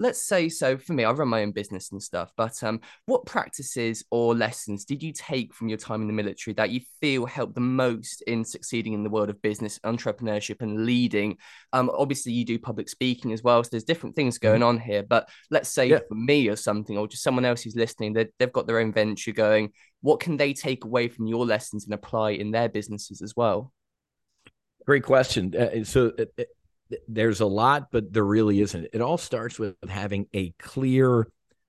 let's say so for me, I run my own business and stuff, but um, what practices or lessons did you take from your time in the military that you feel helped the most in succeeding in the world of business, entrepreneurship, and leading? Um, obviously, you do public speaking as well, so there's different things mm-hmm. going on here. But let's say yeah. for me or something, or just someone else who's listening, they've got their own venture going. What can they take away from your lessons and apply in their businesses as well? Great question. Uh, so it, it, there's a lot, but there really isn't. It all starts with having a clear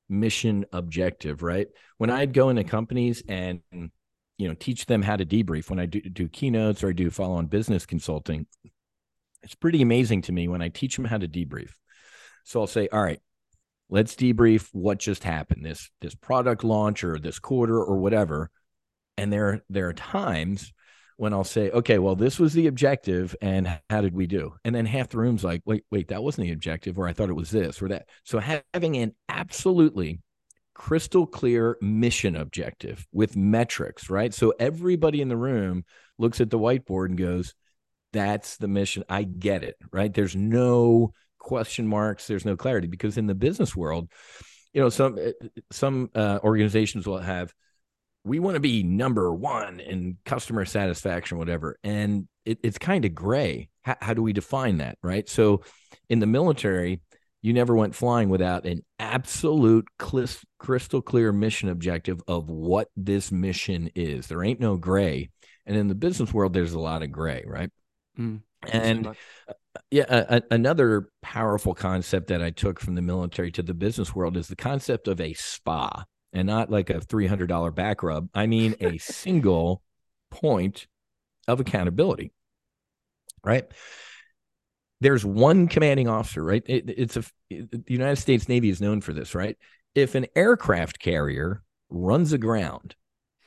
mission objective, right? When I'd go into companies and you know teach them how to debrief, when I do, do keynotes or I do follow on business consulting, it's pretty amazing to me when I teach them how to debrief. So I'll say, all right, let's debrief what just happened this this product launch or this quarter or whatever and there there are times when I'll say, okay, well, this was the objective, and how did we do? And then half the room's like, wait, wait, that wasn't the objective, or I thought it was this or that. So having an absolutely crystal clear mission objective with metrics, right? So everybody in the room looks at the whiteboard and goes, that's the mission. I get it, right? There's no question marks, there's no clarity because in the business world, you know, some some uh, organizations will have we want to be number one in customer satisfaction, whatever. And it, it's kind of gray. How, how do we define that? Right. So in the military, you never went flying without an absolute crystal clear mission objective of what this mission is. There ain't no gray. And in the business world, there's a lot of gray, right? Mm, and uh, yeah, a, a, another powerful concept that I took from the military to the business world is the concept of a spa and not like a $300 back rub. I mean a single point of accountability, right? There's one commanding officer, right? It, it's a it, the United States Navy is known for this, right? If an aircraft carrier runs aground,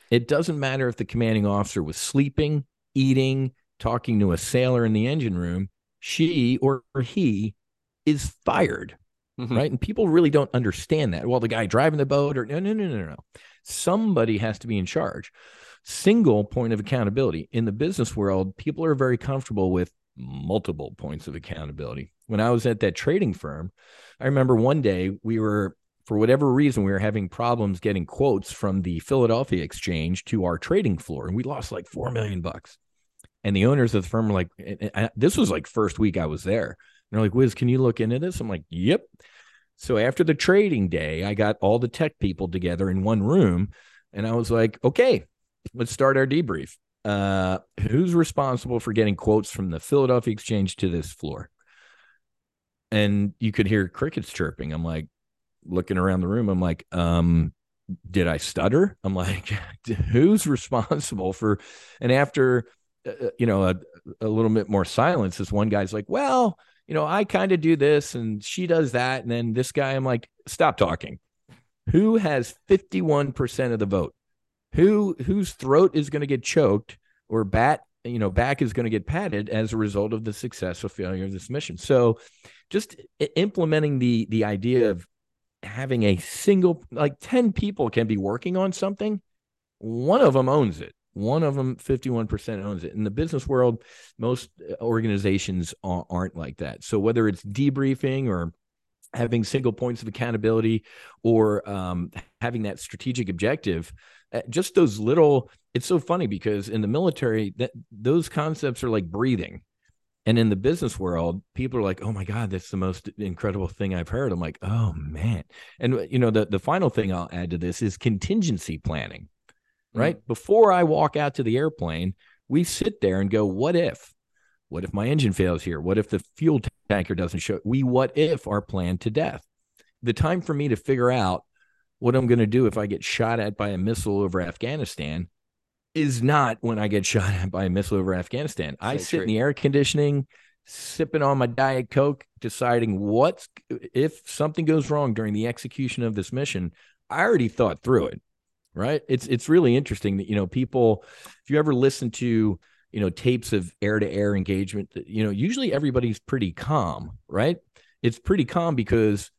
it doesn't matter if the commanding officer was sleeping, eating, talking to a sailor in the engine room, she or he is fired mm-hmm. right? And people really don't understand that. Well, the guy driving the boat, or no, no, no, no, no. Somebody has to be in charge. Single point of accountability. In the business world, people are very comfortable with multiple points of accountability. When I was at that trading firm, I remember one day we were, for whatever reason, we were having problems getting quotes from the Philadelphia exchange to our trading floor, and we lost like four million bucks. And the owners of the firm were like, this was like first week I was there they're like, Whiz, can you look into this? I'm like, yep. So after the trading day, I got all the tech people together in one room and I was like, okay, let's start our debrief. Uh, who's responsible for getting quotes from the Philadelphia Exchange to this floor? And you could hear crickets chirping. I'm like, looking around the room, I'm like, um, did I stutter? I'm like, who's responsible for? And after, uh, uh, you know, a, a little bit more silence, this one guy's like, well, you know, I kind of do this and she does that. And then this guy, I'm like, stop talking. Who has 51% of the vote? Who whose throat is going to get choked or bat, you know, back is going to get patted as a result of the success or failure of this mission. So just implementing the the idea of having a single like 10 people can be working on something, one of them owns it one of them, 51% owns it. In the business world, most uh, organizations aren't like that. So whether it's debriefing or having single points of accountability or um, having that strategic objective, uh, just those little, it's so funny because in the military, that those concepts are like breathing. And in the business world, people are like, "Oh my God, that's the most incredible thing I've heard." I'm like, "Oh man!" And uh, you know, the the final thing I'll add to this is contingency planning right? Mm-hmm. Before I walk out to the airplane, we sit there and go, what if? What if my engine fails here? What if the fuel tanker doesn't show? We what if our plan to death? The time for me to figure out what I'm going to do if I get shot at by a missile over Afghanistan is not when I get shot at by a missile over Afghanistan. I sit true. in the air conditioning, sipping on my Diet Coke, deciding what's if something goes wrong during the execution of this mission. I already thought through it right? It's it's really interesting that you know people. If you ever listen to you know tapes of air to air engagement, you know usually everybody's pretty calm, right? It's pretty calm because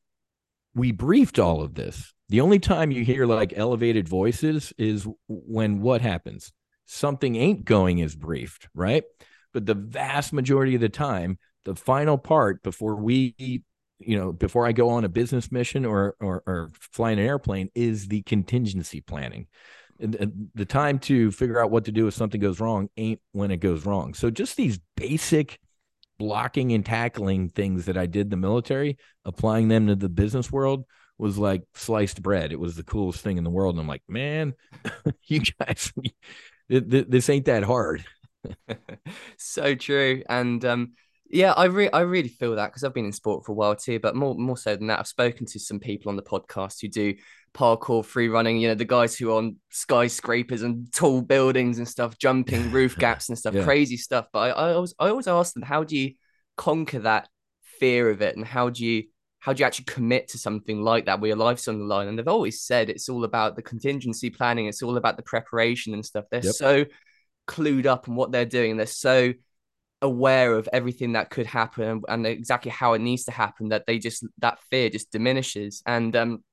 we briefed all of this. The only time you hear like elevated voices is when what happens? Something ain't going as briefed, right? But the vast majority of the time, the final part before we you know, before I go on a business mission or or, or flying an airplane is the contingency planning. The time to figure out what to do if something goes wrong ain't when it goes wrong. So just these basic blocking and tackling things that I did in the military, applying them to the business world was like sliced bread. It was the coolest thing in the world. And I'm like, man, you guys, this ain't that hard. so true. And um, yeah, I re- I really feel that because I've been in sport for a while too. But more more so than that, I've spoken to some people on the podcast who do parkour, free running. You know, the guys who are on skyscrapers and tall buildings and stuff, jumping roof gaps and stuff, yeah. crazy stuff. But I, I always I always ask them, how do you conquer that fear of it, and how do you how do you actually commit to something like that where your life's on the line? And they've always said it's all about the contingency planning, it's all about the preparation and stuff. They're yep. so clued up on what they're doing. They're so aware of everything that could happen and exactly how it needs to happen that they just that fear just diminishes. And um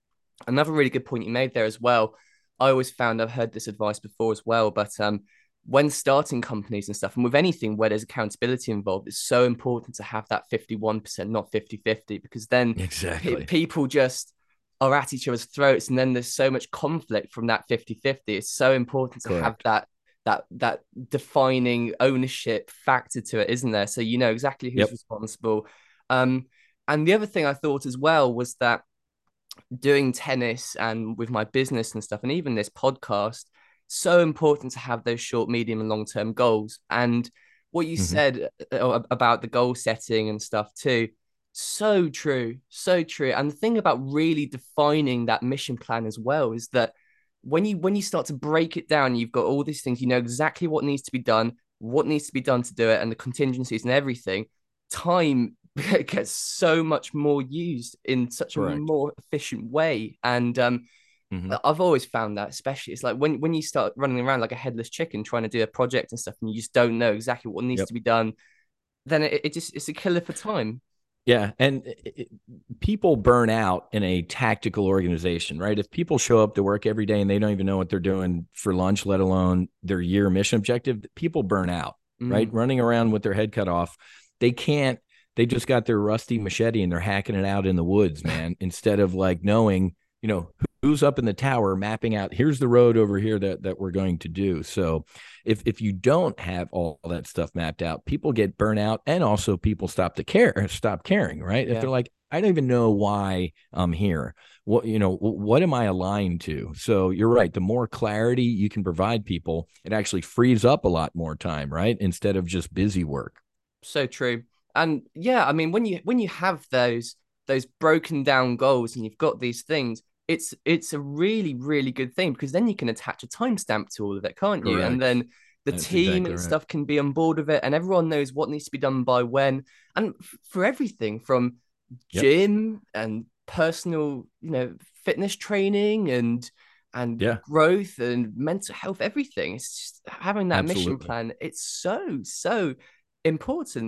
another really good point you made there as well. I always found i've heard this advice before as well but um when starting companies and stuff and with anything where there's accountability involved it's so important to have that 51% not 50-50 because then exactly. pe- people just are at each other's throats and then there's so much conflict from that 50-50 it's so important to Correct. have that that that defining ownership factor to it, isn't there? So you know exactly who's yep. responsible. Um, and the other thing I thought as well was that doing tennis and with my business and stuff, and even this podcast, so important to have those short, medium, and long term goals. And what you mm-hmm. said uh, about the goal setting and stuff too, so true, so true. And the thing about really defining that mission plan as well is that when you when you start to break it down, you've got all these things. You know exactly what needs to be done, what needs to be done to do it, and the contingencies and everything. Time gets so much more used in such a more efficient way, and um, mm-hmm. I've always found that, especially it's like when when you start running around like a headless chicken trying to do a project and stuff, and you just don't know exactly what needs yep. to be done. Then it, it just it's a killer for time. Yeah, and it, people burn out in a tactical organization, right? If people show up to work every day and they don't even know what they're doing for lunch, let alone their year mission objective, people burn out, mm. right? Running around with their head cut off, they can't. They just got their rusty machete and they're hacking it out in the woods, man. instead of like knowing, you know, who's up in the tower mapping out here's the road over here that that we're going to do. So if if you don't have all that stuff mapped out people get burnout and also people stop to care stop caring right? Yeah. if they're like i don't even know why i'm here. What you know what am i aligned to? So you're right the more clarity you can provide people it actually frees up a lot more time right? Instead of just busy work. So true. And yeah i mean when you when you have those those broken down goals and you've got these things it's it's a really really good thing because then you can attach a timestamp to all of it, can't you? Correct. And then the That's team exactly and right. stuff can be on board with it, and everyone knows what needs to be done by when, and for everything from yep. gym and personal, you know, fitness training and and yeah. growth and mental health, everything. It's just having that Absolutely. mission plan. It's so so important